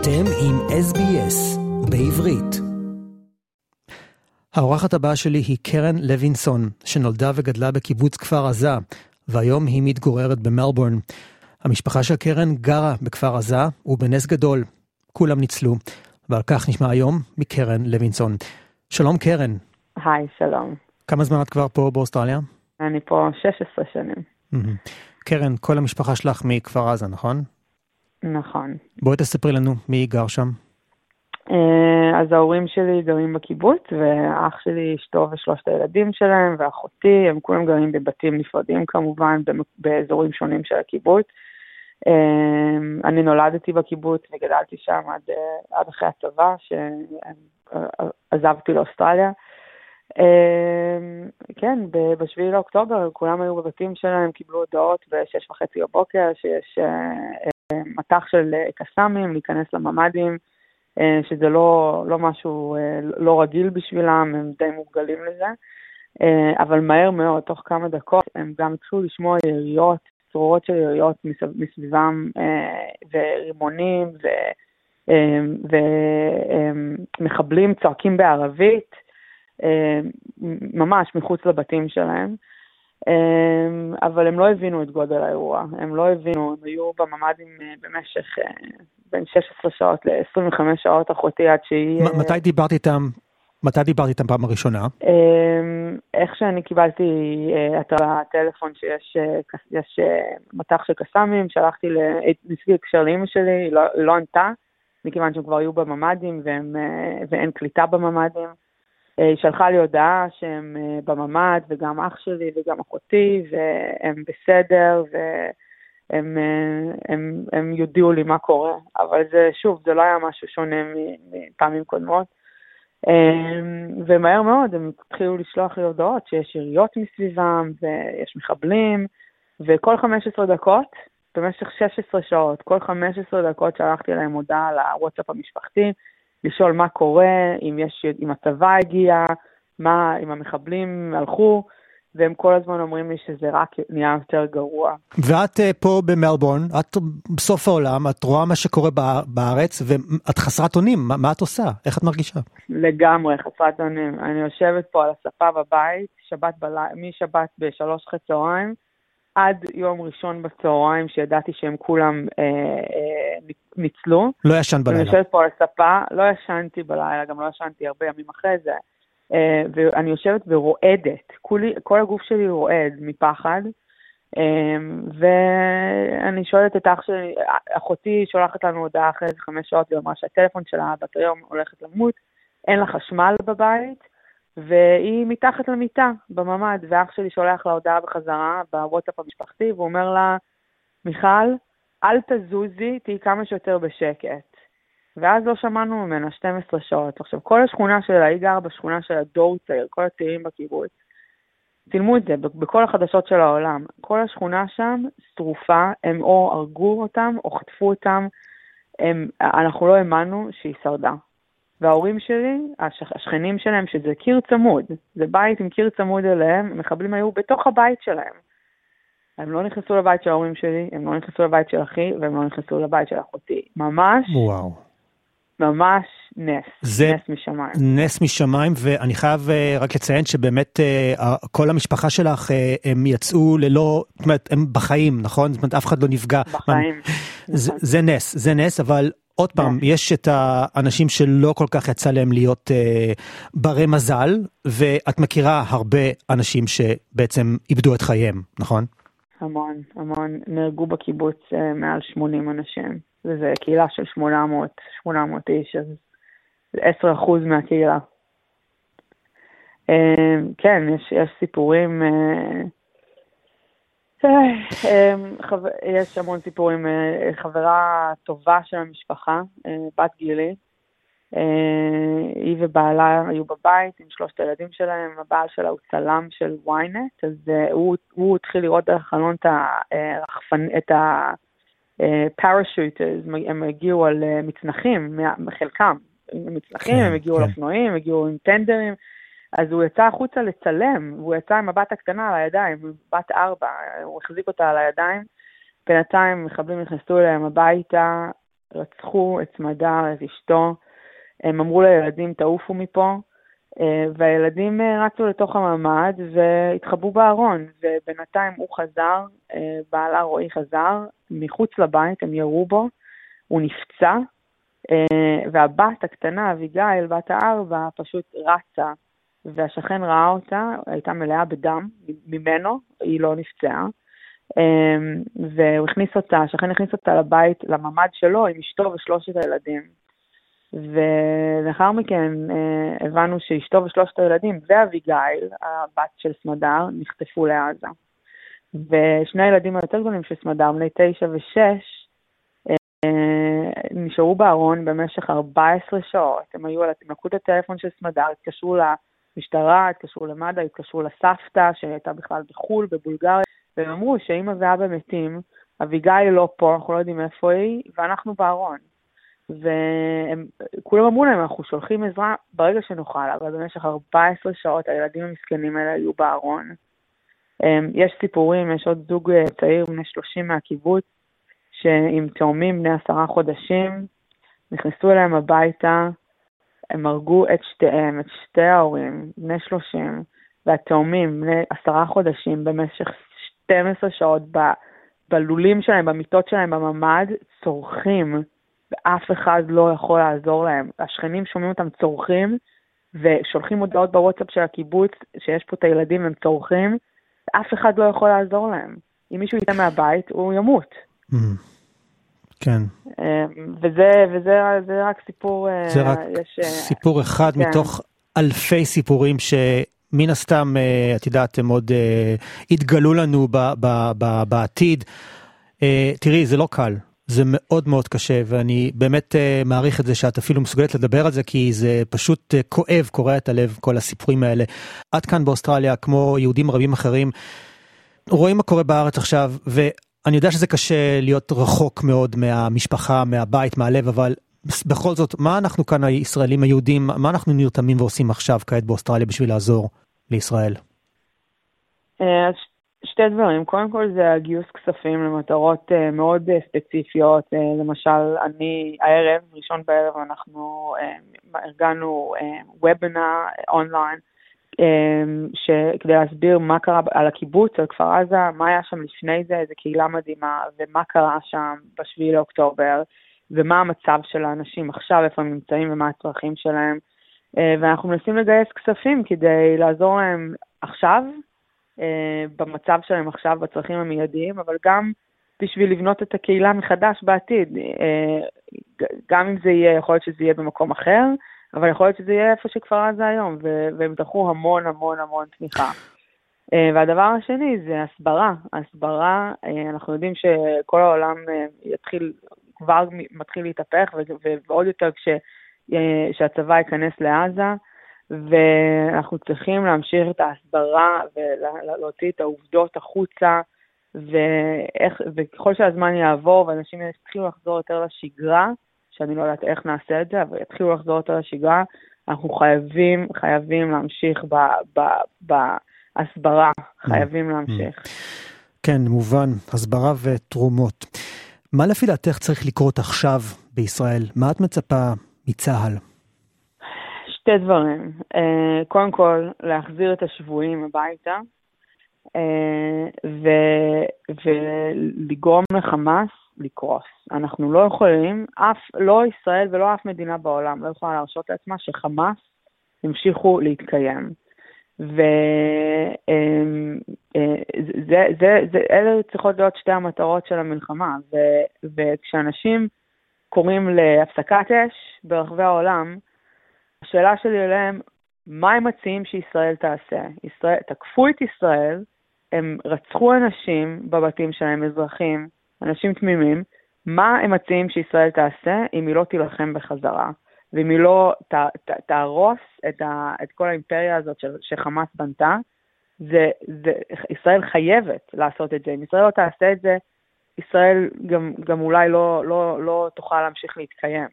אתם עם SBS בעברית. האורחת הבאה שלי היא קרן לוינסון, שנולדה וגדלה בקיבוץ כפר עזה, והיום היא מתגוררת במלבורן. המשפחה של קרן גרה בכפר עזה, ובנס גדול, כולם ניצלו, ועל כך נשמע היום מקרן לוינסון. שלום קרן. היי, שלום. כמה זמן את כבר פה באוסטרליה? אני פה 16 שנים. Mm-hmm. קרן, כל המשפחה שלך מכפר עזה, נכון? נכון. בואי תספרי לנו מי גר שם. אה, אז ההורים שלי גרים בקיבוץ, ואח שלי, אשתו ושלושת הילדים שלהם, ואחותי, הם כולם גרים בבתים נפרדים כמובן, באזורים שונים של הקיבוץ. אה, אני נולדתי בקיבוץ וגדלתי שם עד, אה, עד אחרי הצבא, שעזבתי לאוסטרליה. כן, ב-7 לאוקטובר כולם היו בבתים שלהם, קיבלו הודעות ב-6 וחצי בבוקר שיש מטח של קסאמים להיכנס לממ"דים. אה, שזה לא, לא משהו אה, לא רגיל בשבילם, הם די מורגלים לזה. אה, אבל מהר מאוד, תוך כמה דקות, הם גם התחילו לשמוע יריות, צרורות של יריות מסביבם, ורימונים, ומחבלים צועקים בערבית, ממש מחוץ לבתים שלהם. אמ, אבל הם לא הבינו את גודל האירוע, הם לא הבינו, הם היו בממ"דים אה, במשך אה, בין 16 שעות ל-25 שעות אחותי עד שהיא... מתי אה, דיברת איתם? מתי דיברת איתם פעם הראשונה? אמ, איך שאני קיבלתי את הטלפון שיש יש מטח של קסאמים, שלחתי, ניסיתי לקשר לאמא שלי, היא לא, לא ענתה, מכיוון שהם כבר היו בממ"דים ואין קליטה בממ"דים. אה, היא שלחה לי הודעה שהם אה, בממ"ד, וגם אח שלי וגם אחותי, והם בסדר, והם אה, הם, הם יודיעו לי מה קורה. אבל זה, שוב, זה לא היה משהו שונה מפעמים קודמות. ומהר מאוד הם התחילו לשלוח לי הודעות שיש יריות מסביבם, ויש מחבלים, וכל 15 דקות, במשך 16 שעות, כל 15 דקות שלחתי להם הודעה לוואטסאפ המשפחתי, לשאול מה קורה, אם, יש, אם הצבא הגיע, מה, אם המחבלים הלכו, והם כל הזמן אומרים לי שזה רק נהיה יותר גרוע. ואת uh, פה במלבורן, את בסוף העולם, את רואה מה שקורה בארץ, ואת חסרת אונים, מה, מה את עושה? איך את מרגישה? לגמרי, חסרת אונים. אני יושבת פה על הספה בבית, שבת בלילה, משבת בשלוש אחרי צהריים, עד יום ראשון בצהריים, שידעתי שהם כולם אה, אה, ניצלו. לא ישן בלילה. אני יושבת פה על הספה, לא ישנתי בלילה, גם לא ישנתי הרבה ימים אחרי זה. אה, ואני יושבת ורועדת, כולי, כל הגוף שלי רועד מפחד. אה, ואני שואלת את אח שלי, אחותי שולחת לנו הודעה אחרי איזה חמש שעות, והיא אמרה שהטלפון שלה, הבטריה הולכת למות, אין לה חשמל בבית. והיא מתחת למיטה בממ"ד, ואח שלי שולח לה הודעה בחזרה בוואטסאפ המשפחתי, והוא אומר לה, מיכל, אל תזוזי, תהיי כמה שיותר בשקט. ואז לא שמענו ממנה 12 שעות. עכשיו, כל השכונה שלה, היא גרה בשכונה של הדור צעיר, כל הצעירים בקיבוץ. צילמו את זה בכל החדשות של העולם. כל השכונה שם שרופה, הם או הרגו אותם או חטפו אותם. הם, אנחנו לא האמנו שהיא שרדה. וההורים שלי, השכ... השכנים שלהם, שזה קיר צמוד, זה בית עם קיר צמוד אליהם, המחבלים היו בתוך הבית שלהם. הם לא נכנסו לבית של ההורים שלי, הם לא נכנסו לבית של אחי, והם לא נכנסו לבית של אחותי. ממש, וואו. ממש נס, זה נס משמיים. נס משמיים, ואני חייב uh, רק לציין שבאמת uh, כל המשפחה שלך, uh, הם יצאו ללא, זאת אומרת, הם בחיים, נכון? זאת אומרת, אף אחד לא נפגע. בחיים. זה. זה נס, זה נס, אבל עוד פעם, יש את האנשים שלא כל כך יצא להם להיות אה, ברי מזל, ואת מכירה הרבה אנשים שבעצם איבדו את חייהם, נכון? המון, המון. נהרגו בקיבוץ אה, מעל 80 אנשים, וזו קהילה של 800, 800 איש, אז זה 10% מהקהילה. אה, כן, יש, יש סיפורים... אה, יש המון סיפורים. אה, חברה טובה של המשפחה, אה, בת גילי, אה, היא ובעלה היו בבית עם שלושת הילדים שלהם, הבעל שלה הוא צלם של ynet, אז הוא, הוא התחיל לראות דרך החלון את הרחפן, את הפרשוטרס, הם הגיעו על מצנחים, חלקם, מצנחים, כן, הם הגיעו כן. על אופנועים, הם הגיעו עם טנדרים. אז הוא יצא החוצה לצלם, והוא יצא עם הבת הקטנה על הידיים, בת ארבע, הוא החזיק אותה על הידיים. בינתיים מחבלים נכנסו אליהם הביתה, רצחו את סמדר, את אשתו. הם אמרו לילדים, תעופו מפה, אה, והילדים אה, רצו לתוך הממ"ד והתחבאו בארון, ובינתיים הוא חזר, אה, בעלה רועי חזר, מחוץ לבית, הם ירו בו, הוא נפצע, והבת הקטנה, אביגיל, בת הארבע, פשוט רצה, והשכן ראה אותה, הייתה מלאה בדם ממנו, היא לא נפצעה. והוא הכניס אותה, השכן הכניס אותה לבית, לממ"ד שלו, עם אשתו ושלושת הילדים. ולאחר מכן אה, הבנו שאשתו ושלושת הילדים ואביגיל, הבת של סמדר, נחטפו לעזה. ושני הילדים היותר גדולים של סמדר, בני תשע ושש, אה, נשארו בארון במשך 14 שעות. הם היו, הם לקחו את הטלפון של סמדר, התקשרו למשטרה, התקשרו למד"א, התקשרו לסבתא, שהייתה בכלל בחו"ל, בבולגריה, והם אמרו שאמא ואבא מתים, אביגיל לא פה, אנחנו לא יודעים איפה היא, ואנחנו בארון. וכולם אמרו להם, אנחנו שולחים עזרה ברגע שנוכל, אבל במשך 14 שעות הילדים המסכנים האלה היו בארון. יש סיפורים, יש עוד זוג אה, צעיר, בני 30 מהקיבוץ, שעם תאומים בני עשרה חודשים, נכנסו אליהם הביתה, הם הרגו את שתיהם, את שתי ההורים, בני 30, והתאומים, בני עשרה חודשים, במשך 12 שעות בלולים שלהם, במיטות שלהם, בממ"ד, צורכים. ואף אחד לא יכול לעזור להם. השכנים שומעים אותם צורכים, ושולחים הודעות בוואטסאפ של הקיבוץ שיש פה את הילדים והם צורכים, ואף אחד לא יכול לעזור להם. אם מישהו יצא מהבית, הוא ימות. Mm. כן. אה, וזה, וזה זה רק סיפור... אה, זה רק יש, אה, סיפור אחד כן. מתוך אלפי סיפורים שמן הסתם, את יודעת, הם עוד יתגלו לנו ב, ב, ב, בעתיד. תראי, זה לא קל. זה מאוד מאוד קשה ואני באמת uh, מעריך את זה שאת אפילו מסוגלת לדבר על זה כי זה פשוט uh, כואב קורע את הלב כל הסיפורים האלה. עד כאן באוסטרליה כמו יהודים רבים אחרים רואים מה קורה בארץ עכשיו ואני יודע שזה קשה להיות רחוק מאוד מהמשפחה מהבית מהלב אבל בכל זאת מה אנחנו כאן הישראלים היהודים מה אנחנו נרתמים ועושים עכשיו כעת באוסטרליה בשביל לעזור לישראל. אה, אז שתי דברים. קודם כל זה הגיוס כספים למטרות uh, מאוד uh, ספציפיות. למשל, אני, הערב, ראשון בערב, אנחנו ארגנו וובינר אונליין, כדי להסביר מה קרה על הקיבוץ, על כפר עזה, מה היה שם לפני זה, איזו קהילה מדהימה, ומה קרה שם ב-7 לאוקטובר, ומה המצב של האנשים עכשיו, איפה הם נמצאים ומה הצרכים שלהם. Uh, ואנחנו מנסים לגייס כספים כדי לעזור להם עכשיו, אה, במצב שלהם עכשיו, בצרכים המיידיים, אבל גם בשביל לבנות את הקהילה מחדש בעתיד. אה, גם אם זה יהיה, יכול להיות שזה יהיה במקום אחר, אבל יכול להיות שזה יהיה איפה שכבר עזה היום, והם דחו המון המון המון תמיכה. אה, והדבר השני זה הסברה. הסברה, אנחנו יודעים שכל העולם יתחיל, כבר מתחיל להתהפך, ועוד יותר כשהצבא ייכנס לעזה. ואנחנו צריכים להמשיך את ההסברה ולהוציא את העובדות החוצה, ואיך, וככל שהזמן יעבור ואנשים יתחילו לחזור יותר לשגרה, שאני לא יודעת איך נעשה את זה, אבל יתחילו לחזור יותר לשגרה, אנחנו חייבים, חייבים להמשיך ב, ב, בהסברה, חייבים mm. להמשיך. כן, מובן, הסברה ותרומות. מה לפי דעתך צריך לקרות עכשיו בישראל? מה את מצפה מצה"ל? שתי דברים. Uh, קודם כל, להחזיר את השבויים הביתה, uh, ולגרום לחמאס לקרוס. אנחנו לא יכולים, אף, לא ישראל ולא אף מדינה בעולם לא יכולה להרשות לעצמה שחמאס ימשיכו להתקיים. ואלה אה, צריכות להיות שתי המטרות של המלחמה, ו, וכשאנשים קוראים להפסקת אש ברחבי העולם, השאלה שלי אליהם, מה הם מציעים שישראל תעשה? ישראל, תקפו את ישראל, הם רצחו אנשים בבתים שלהם, אזרחים, אנשים תמימים, מה הם מציעים שישראל תעשה אם היא לא תילחם בחזרה? ואם היא לא ת, ת, תהרוס את, ה, את כל האימפריה הזאת ש, שחמאס בנתה, זה, זה, ישראל חייבת לעשות את זה. אם ישראל לא תעשה את זה, ישראל גם, גם אולי לא, לא, לא תוכל להמשיך להתקיים.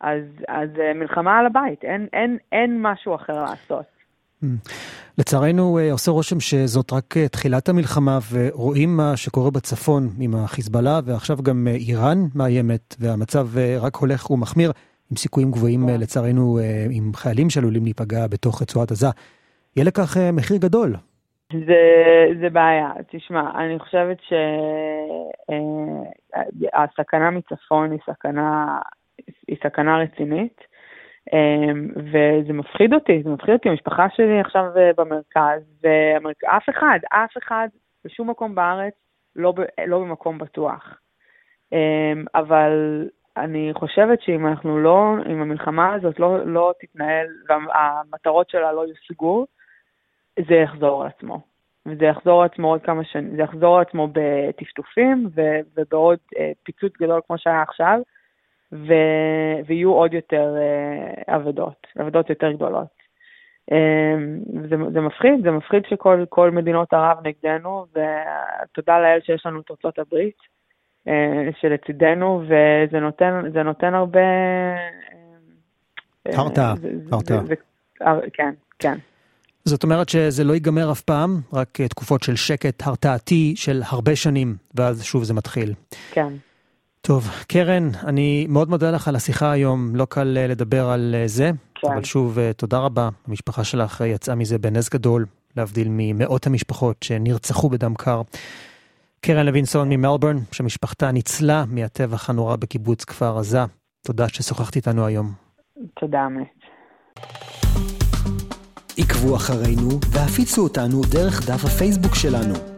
אז, אז אה, מלחמה על הבית, אין, אין, אין משהו אחר לעשות. לצערנו עושה רושם שזאת רק תחילת המלחמה ורואים מה שקורה בצפון עם החיזבאללה ועכשיו גם איראן מאיימת והמצב רק הולך ומחמיר עם סיכויים גבוהים לצערנו עם חיילים שעלולים להיפגע בתוך רצועת עזה. יהיה לכך מחיר גדול. זה, זה בעיה. תשמע, אני חושבת שהסכנה מצפון היא סכנה, היא סכנה רצינית, וזה מפחיד אותי, זה מפחיד אותי. המשפחה שלי עכשיו במרכז, ואף אחד, אף אחד בשום מקום בארץ לא, ב, לא במקום בטוח. אבל אני חושבת שאם אנחנו לא, אם המלחמה הזאת לא, לא תתנהל והמטרות שלה לא יושגו, זה יחזור על עצמו. וזה יחזור על עצמו עוד כמה שנים, זה יחזור על עצמו בטפטופים ובעוד אה, פיצוץ גדול כמו שהיה עכשיו, ו, ויהיו עוד יותר אה, אבדות, אבדות יותר גדולות. אה, זה, זה מפחיד, זה מפחיד שכל מדינות ערב נגדנו, ותודה לאל שיש לנו את ארצות הברית אה, שלצידנו, וזה נותן, נותן הרבה... הרתעה, הרתעה. כן, כן. זאת אומרת שזה לא ייגמר אף פעם, רק תקופות של שקט הרתעתי של הרבה שנים, ואז שוב זה מתחיל. כן. טוב, קרן, אני מאוד מודה לך על השיחה היום, לא קל אה, לדבר על אה, זה, כן. אבל שוב, תודה רבה. המשפחה שלך יצאה מזה בנס גדול, להבדיל ממאות המשפחות שנרצחו בדם קר. קרן לוינסון ממלבורן, שמשפחתה ניצלה מהטבח הנורא בקיבוץ כפר עזה. תודה ששוחחת איתנו היום. תודה, אמת. עקבו אחרינו והפיצו אותנו דרך דף הפייסבוק שלנו.